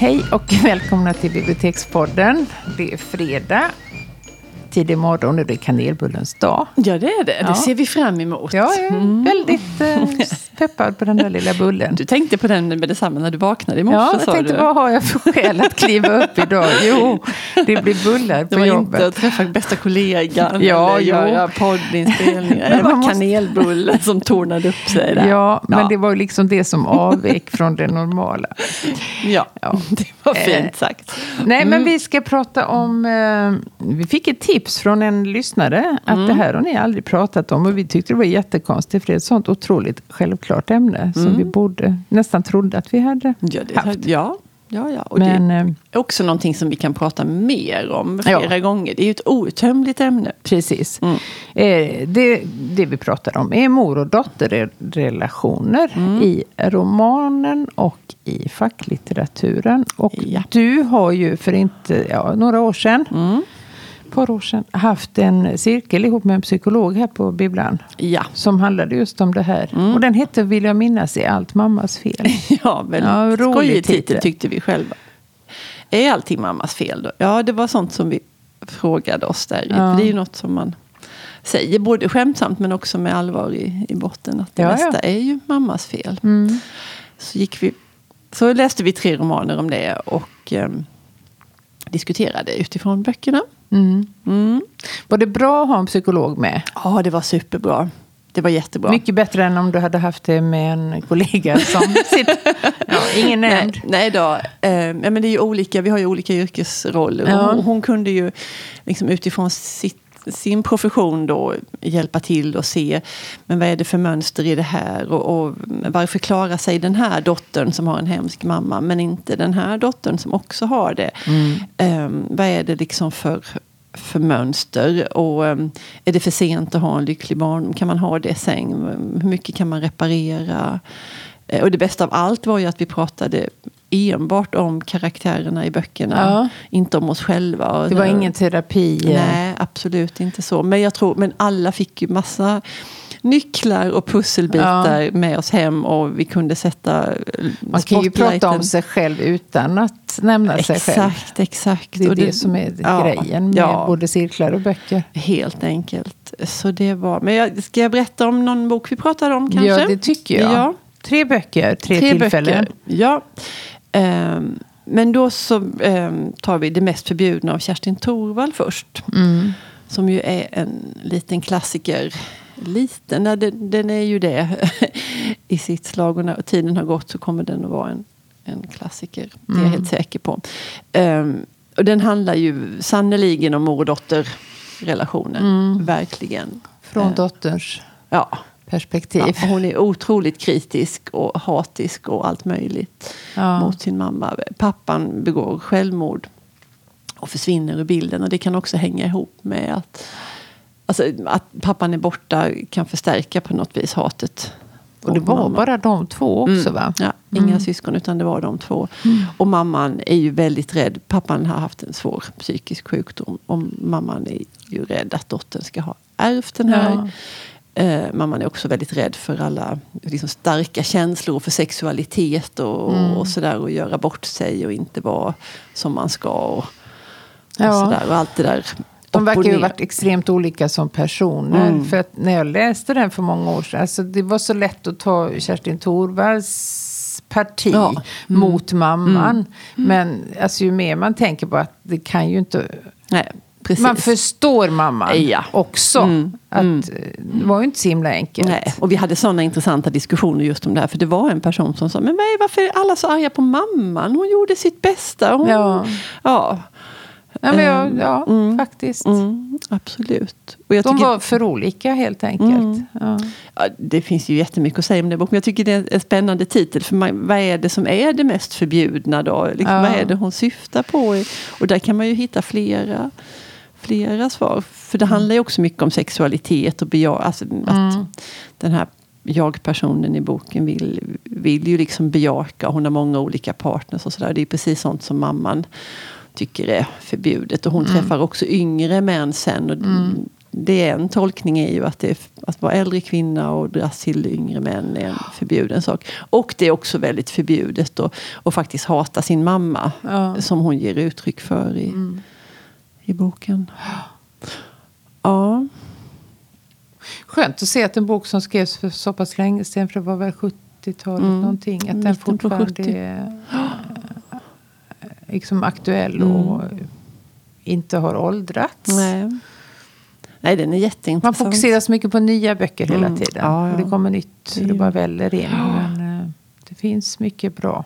Hej och välkomna till Bibliotekspodden. Det är fredag, tidig morgon och det är kanelbullens dag. Ja, det är det. Ja. Det ser vi fram emot. Jag är väldigt eh, peppad på den där lilla bullen. Du tänkte på den med detsamma när du vaknade i morse, Ja, jag tänkte du. vad har jag för skäl att kliva upp idag? Jo, det blir bullar Det på var jobbet. inte att träffa bästa kollegan Ja, eller göra poddinspelningar. Det var måste- kanelbullen som tornade upp sig där. Ja, men Ja. det var liksom det som avvek från det normala. Ja, Ja. det var Eh, fint sagt. Nej, Mm. men vi ska prata om... Eh, vi fick ett tips från en lyssnare att Mm. det här har ni aldrig pratat om. Och vi tyckte det var jättekonstigt, för det är ett sånt otroligt självklart ämne som Mm. vi borde, nästan trodde att vi hade. Ja, det, Haft. ja, ja, ja. Och Men det eh, är också någonting som vi kan prata mer om flera Ja. gånger. Det är ju ett outtömligt ämne. precis. Mm. Eh, det, det vi pratar om är mor och dotterrelationer Mm. i romanen och i facklitteraturen. Och Ja. du har ju för inte, ja, några år sedan Mm. Par år sedan haft en cirkel ihop med en psykolog här på bibblan. Ja, Som handlade just om det här. Mm. Och den hette, vill jag minnas, Är allt mammas fel? ja väldigt Ja, skojig titel. tyckte vi själva. Är allting mammas fel då? Ja, det var sånt som vi frågade oss där. Ja. Det är ju något som man säger, både skämtsamt men också med allvar i, i botten. Att det Ja, mesta är ju mammas fel. Mm. Så, gick vi, så läste vi tre romaner om det och ehm, diskuterade utifrån böckerna. Mm. Mm. Var det bra att ha en psykolog med? Ja, det var superbra. Det var jättebra. Mycket bättre än om du hade haft det med en kollega som sitter... Ja, ingen nämnd. Nej, nej då. Eh, men det är olika, vi har ju olika yrkesroller. Ja. Hon, hon kunde ju liksom utifrån sitt, sin profession då hjälpa till och se men vad är det för mönster i det här och, och varför klarar sig den här dottern som har en hemsk mamma men inte den här dottern som också har det. Eh, vad är det liksom för för mönster och um, är det för sent att ha en lycklig barn? Kan man ha det i säng? Hur mycket kan man reparera? Eh, Och det bästa av allt var ju att vi pratade enbart om karaktärerna i böckerna. Ja. Inte om oss själva. Det var ingen terapi. eh, Nej, absolut inte så. Men jag tror, men alla fick ju massa nycklar och pusselbitar med oss hem och vi kunde sätta Man kan ju prata om sig själv utan att nämna sig själv. Exakt, exakt. Det är Och det, som är ja, grejen med ja. både cirklar och böcker. Helt enkelt. Så det var, men jag, ska jag berätta om någon bok vi pratade om kanske? Ja, det tycker jag. Ja. Tre böcker, tre, Tre tillfällen. böcker. Ja. Ehm, men då så ehm, tar vi Det mest förbjudna av Kerstin Thorvall först. Mm. Som ju är en liten klassiker. Liten, nej, den, den är ju det i sitt slag. Och när tiden har gått så kommer den att vara en, en klassiker. Det är jag Mm. helt säker på. Ehm, och den handlar ju sannoliken om mor och dotterrelationen. Verkligen. Från dotterns Ja. Perspektiv. Ja, hon är otroligt kritisk och hatisk och allt möjligt Ja. mot sin mamma. Pappan begår självmord och försvinner ur bilden. Och det kan också hänga ihop med att, alltså, att pappan är borta kan förstärka på något vis hatet. Och det var mamma. bara de två också Mm. va? Ja, inga syskon utan det var de två. Och mamman är ju väldigt rädd. Pappan har haft en svår psykisk sjukdom. Och mamman är ju rädd att dottern ska ha ärvt den här. Ja. Eh, mamman är också väldigt rädd för alla liksom, starka känslor för sexualitet och, och sådär. Och göra bort sig och inte vara som man ska. Och, och, Ja. sådär, och allt det där. De och verkar ju ha varit extremt olika som personer. Mm. För att när jag läste den för många år sedan, alltså det var så lätt att ta Kerstin Thorvalls parti Ja. Mm. mot mamman. Men alltså, ju mer man tänker på att det kan ju inte... Nej, precis. Man förstår mamman Ja. också. Mm. Att, Mm. eh, Det var ju inte så himla enkelt. Nej, och vi hade sådana intressanta diskussioner just om det här. För det var en person som sa, men varför är alla så arga på mamman? Hon gjorde sitt bästa. Hon, Ja. ja. Ja, men jag, Ehm, ja mm. faktiskt. Mm, absolut. Och jag De tycker, var för olika helt enkelt. Mm. Ja. ja, det finns ju jättemycket att säga om den boken. Men jag tycker det är en spännande titel. För man, vad är det som är det mest förbjudna då? Liksom, Ja. Vad är det hon syftar på? Och där kan man ju hitta flera, flera svar. För det handlar ju också mycket om sexualitet och beja, alltså att Mm. den här jag-personen i boken vill, vill ju liksom bejaka. Hon har många olika partners och sådär. Det är precis sånt som mamman tycker är förbjudet. Och hon Mm. träffar också yngre män sen. Och det är en tolkning är ju att, det är, att vara äldre kvinna och dras till yngre män är en förbjuden sak. Och det är också väldigt förbjudet att, faktiskt hata sin mamma. Ja. Som hon ger uttryck för i, i boken. Ja. Skönt att se att en bok som skrevs för så pass länge sedan, för det var väl 70-talet Mm. någonting, att den Mitten fortfarande 70. är eh, liksom aktuell Mm. och inte har åldrats. Nej. Nej, den är Man jätteintressant. fokuserar så mycket på nya böcker hela Mm. tiden. Ja, ja. Och det kommer nytt, så Det ju- bara väller in. Men eh, det finns mycket bra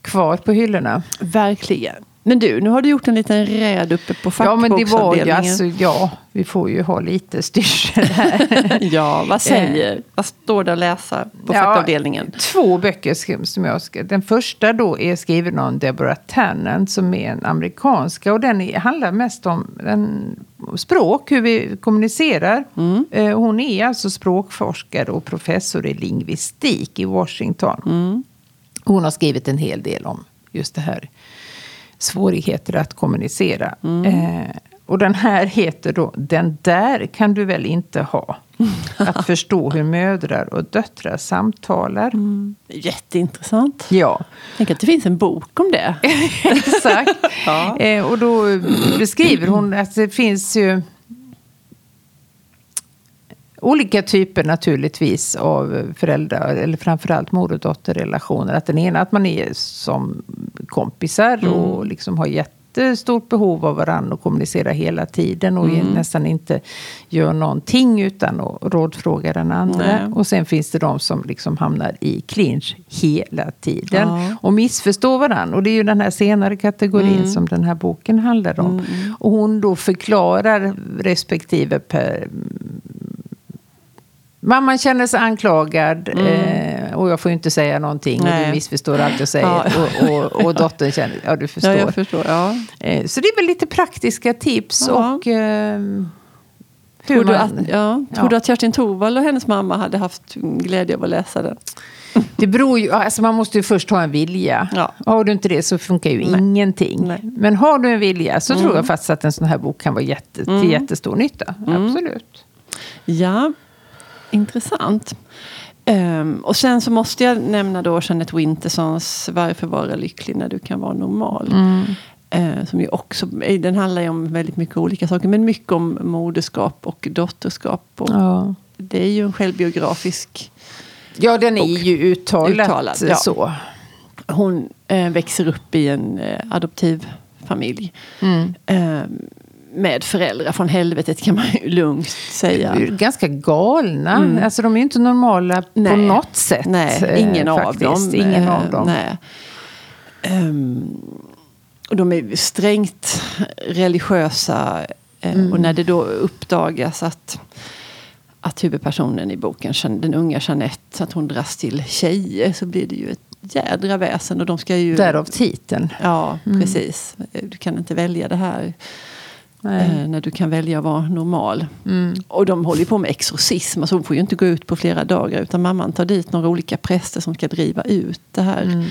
kvar på hyllorna. Verkligen. Men du, nu har du gjort en liten räd uppe på Ja, men det var ju fackboksavdelningen. alltså, ja, vi får ju ha lite styrsel här. Ja, vad säger? Vad står det att läsa på Ja, fackavdelningen? Två böcker som jag skrev. Den första då är skriven av Deborah Tannen som är en amerikanska. Och den handlar mest om en, språk, hur vi kommunicerar. Mm. Eh, Hon är alltså språkforskare och professor i lingvistik i Washington. Mm. Hon har skrivit en hel del om just det här svårigheter att kommunicera. Mm. Eh, och den här heter då Den där kan du väl inte ha. Att förstå hur mödrar och döttrar samtalar. Mm. Jätteintressant. Ja, Tänk att det finns en bok om det. exakt. Ja. eh, och då beskriver hon att det finns ju olika typer naturligtvis av föräldrar, eller framförallt mor och dotterrelationer. Att den ena att man är som kompisar och liksom har jättestort behov av varandra och kommunicera hela tiden och nästan inte gör någonting utan att rådfråga den andra. Nej. Och sen finns det de som liksom hamnar i clinch hela tiden Ja. och missförstår varandra. Och det är ju den här senare kategorin som den här boken handlar om. Och hon då förklarar respektive per, Mamman känner sig anklagad eh, och jag får ju inte säga någonting och Nej. du missförstår allt jag säger. Ja. Och, och, och dottern känner, ja du förstår. Ja, förstår. Ja. Eh, så det är väl lite praktiska tips och eh, hur Tror, du att, ja, tror du att Kerstin Thorvald och hennes mamma hade haft glädje av att läsa den? Det beror ju, alltså man måste ju först ha en vilja. Ja. Har du inte det så funkar ju Nej. ingenting. Nej. Mm. Men har du en vilja så tror jag faktiskt att en sån här bok kan vara jätte, till jättestor nytta. Absolut. Ja, intressant. Ehm, och sen så måste jag nämna då Jeanette Wintersons Varför vara lycklig när du kan vara normal. Eh, som ju också, eh, den handlar ju om väldigt mycket olika saker. Men mycket om moderskap och dotterskap. Och Ja. Det är ju en självbiografisk... ja, den är ju uttalat, Uttalad, ja. så. Hon eh, växer upp i en eh, adoptivfamilj. Eh, med föräldrar från helvetet kan man ju lugnt säga. Ganska galna. Alltså de är ju inte normala på Nej. något sätt. Nej, eh, ingen av faktiskt. dem. Ingen eh, av dem. Nej. Ehm, och de är strängt religiösa. eh, Mm. Och när det då uppdagas att, att huvudpersonen i boken, den unga Jeanette, att hon dras till tjejer så blir det ju ett jädra väsen. Och de ska ju... Därav titeln. Ja, precis. Du kan inte välja det här. Eh, när du kan välja att vara normal. Mm. Och de håller på med exorcism. Alltså hon får ju inte gå ut på flera dagar. Utan mamman tar dit några olika präster som ska driva ut det här.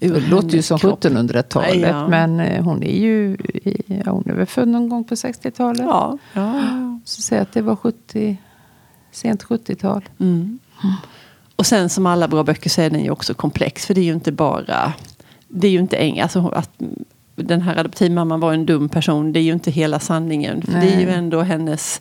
Ur Det låter ju som kropp. 1700-talet. Ja. Men eh, hon är ju ja, hon är väl född någon gång på 60-talet. Ja. ja. Så säg att det var 70, sent 70-tal. Mm. Och sen som alla bra böcker så är den ju också komplex. För det är ju inte bara... Det är ju inte eng, alltså att den här adoptivmamman var en dum person. Det är ju inte hela sanningen. För det är ju ändå hennes...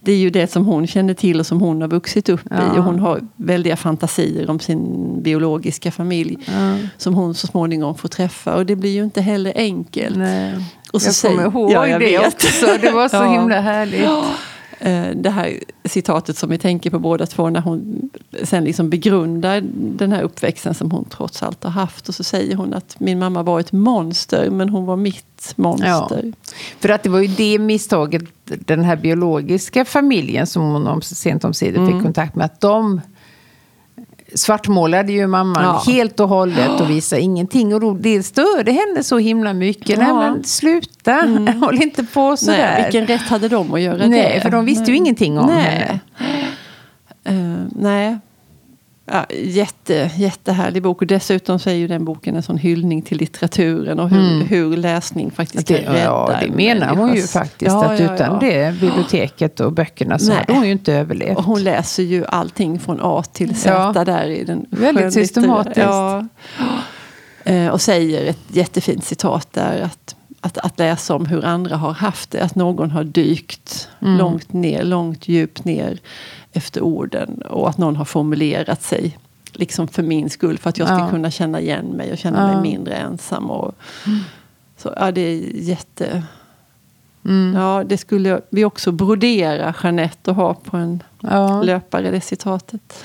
Det är ju det som hon känner till och som hon har vuxit upp Ja. i. Och hon har väldiga fantasier om sin biologiska familj. Ja. Som hon så småningom får träffa. Och det blir ju inte heller enkelt. Nej. Och så jag säger- kommer ihåg Ja, jag det vet. också. Det var så Ja. himla härligt. Eh, det här citatet som vi tänker på båda två när hon sen liksom begrundar den här uppväxten som hon trots allt har haft. Och så säger hon att min mamma var ett monster men hon var mitt monster. För att det var ju det misstaget den här biologiska familjen som hon om, sent omsider Mm. fick kontakt med. Att de svartmålade ju mamman Ja. helt och hållet och visade ingenting. Och då, det störde henne så himla mycket. Nej Ja. men sluta, håll inte på sådär. Nej, vilken rätt hade de att göra det? Nej, för de visste ju Nej. ingenting om nej. henne. Ja, jätte, jättehärlig bok. Och dessutom så är ju den boken en sån hyllning till litteraturen och hur, Mm. hur läsning faktiskt Det, kan rädda ja, det en menar hon ju faktiskt. Ja, att ja, utan ja. det biblioteket och böckerna så Nej. hade hon ju inte överlevt. Och hon läser ju allting från A till Z där i den Väldigt systematiskt. Ja. Eh, Och säger ett jättefint citat där att, att, att läsa om hur andra har haft det. Att någon har dykt Mm. långt ner, långt djupt ner efter orden. Och att någon har formulerat sig. Liksom för min skull, för att jag ska Ja. kunna känna igen mig och känna Ja. mig mindre ensam. Och, så, ja, det är jätte... Mm. Ja, det skulle vi också brodera, Jeanette, och ha på en Ja. löpare, det citatet.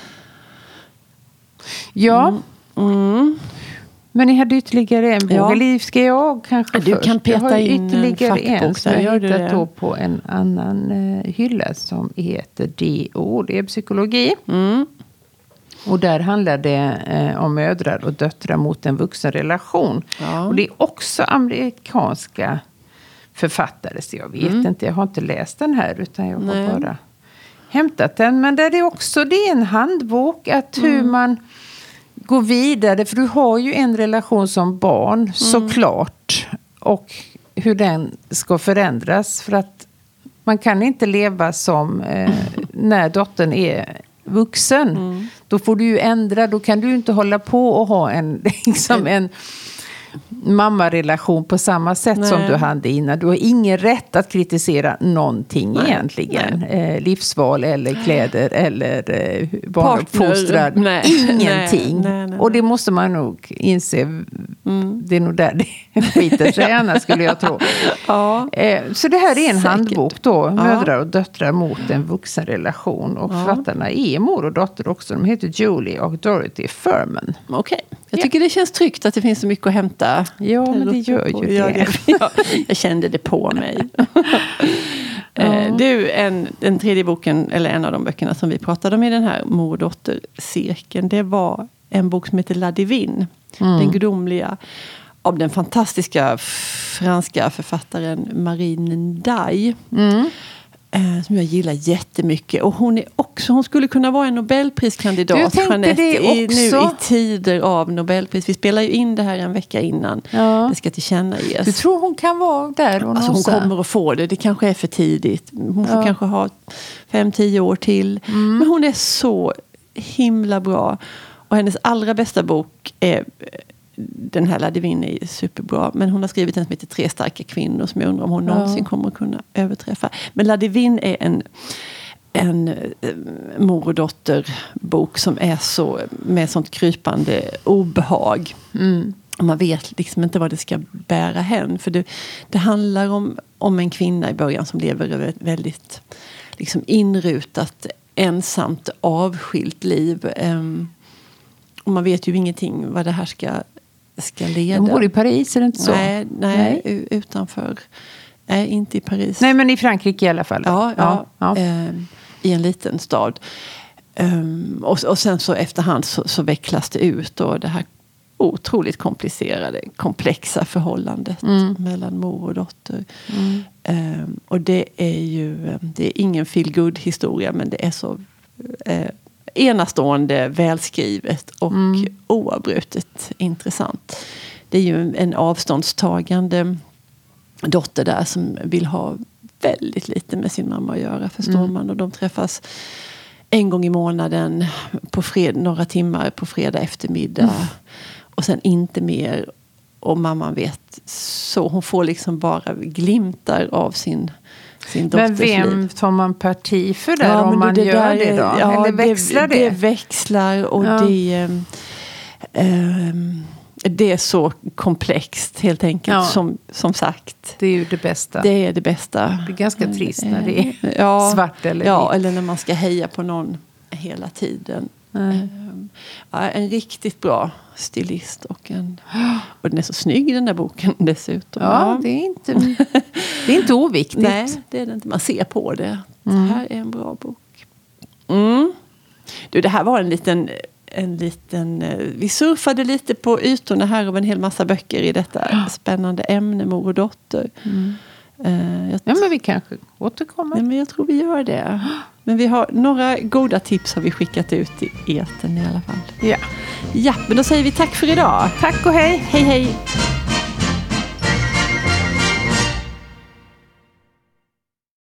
ja, Mm. Men ni hade ytterligare en bok. Ja. Eller ska jag kanske Du först? kan peta jag har in en ytterligare en fackbok som jag hittat då på en annan eh, hylla som heter DO. Det är psykologi. Mm. Och där handlar det eh, om mödrar och döttrar mot en vuxenrelation. Ja. Och det är också amerikanska författare. Så jag vet inte, jag har inte läst den här utan jag har Mm. Nej. bara hämtat den. Men där är också det är en handbok att hur Mm. man går vidare. För du har ju en relation som barn Mm. såklart. Och hur den ska förändras. För att man kan inte leva som eh, när dottern är vuxen. Mm. Då får du ju ändra. Då kan du inte hålla på och ha en, liksom en mammarelation på samma sätt som Nej. du hade innan. Du har ingen rätt att kritisera någonting Nej, egentligen. Eh, livsval eller kläder eller eh, barnuppfostran. Nej. Ingenting. Nej, nej, nej, Och det måste man nog inse. Mm. Det är nog där det skiter sig annars skulle jag tro. Ja. Eh, Så det här är en Säkert. handbok då. Mödrar och döttrar mot en vuxenrelation. Och Ja. författarna är mor och dotter också. De heter Julie och Dorothy Furman. Okej. Jag tycker det känns tryggt att det finns så mycket att hämta. Ja, men det gör ju Ja, det. ja, jag kände det på mig. Eh, Du, en, den tredje boken, eller en av de böckerna som vi pratade om i den här mor och dotter-cirkeln. Det var en bok som heter La Divine. Mm. Den gudomliga. Av den fantastiska franska författaren Marie Nenday. Mm. Eh, som jag gillar jättemycket. Och hon, är också, hon skulle kunna vara en Nobelpriskandidat. Jeanette, det i, nu i tider av Nobelpris. Vi spelar ju in det här en vecka innan Ja. det ska tillkännages. Du tror hon kan vara där och Alltså hon kommer att få det. Det kanske är för tidigt. Hon får Ja. kanske ha fem, tio år till. Mm. Men hon är så himla bra. Och hennes allra bästa bok är den här La Divine är superbra. Men hon har skrivit en som heter Tre starka kvinnor som jag undrar om hon Ja. någonsin kommer att kunna överträffa. Men La Divine är en en eh, mor och dotterbok som är så med sånt krypande obehag. Mm. Man vet liksom inte vad det ska bära hän. För det, det handlar om, om en kvinna i början som lever ett väldigt liksom inrutat, ensamt, avskilt liv. Ehm, och man vet ju ingenting vad det här ska, ska leda. Hon bor i Paris, är det inte så? Nej, nej, Nej. utanför. Nej, inte i Paris. Nej, men i Frankrike i alla fall. Ja, ja, ja. ehm, i en liten stad. Ehm, och, och sen så efterhand så, så vecklas det ut och det här otroligt komplicerade, komplexa förhållandet Mm. mellan mor och dotter. Ehm, och det är ju eh, det är ingen feel historia men det är så eh, enastående, välskrivet och Mm. oavbrutet intressant. Det är ju en- avståndstagande dotter där som vill ha väldigt lite med sin mamma att göra, förstår Mm. man. Och de träffas en gång i månaden, på fred, några timmar på fredag eftermiddag. Mm. Och sen inte mer. Och mamman vet så. Hon får liksom bara glimtar av sin, sin Men vem liv. tar man parti för där Ja, om man det gör det då? ja, Eller växlar det? Det växlar och Ja. det, ehm, det är så komplext helt enkelt. Ja. Som, som sagt. Det är ju det bästa. Det är det bästa. Det är ganska trist när det är ja, svart eller Ja, vitt. eller när man ska heja på någon hela tiden. Nej. Ehm, Ja, en riktigt bra stilist. Och, en, och den är så snygg den där boken dessutom. Ja, det är inte, det är inte oviktigt. Nej, det är det inte. Man ser på det. Det Mm. här är en bra bok. Mm. Du, det här var en liten... En liten, eh, vi surfade lite på ytorna här av en hel massa böcker i detta spännande ämne, mor och dotter. Mm. Jag, Ja, men vi kanske återkommer. nej, men jag tror vi gör det. Men vi har några goda tips har vi skickat ut i etern i alla fall. Ja. Ja, men då säger vi tack för idag. Tack och hej! Hej hej!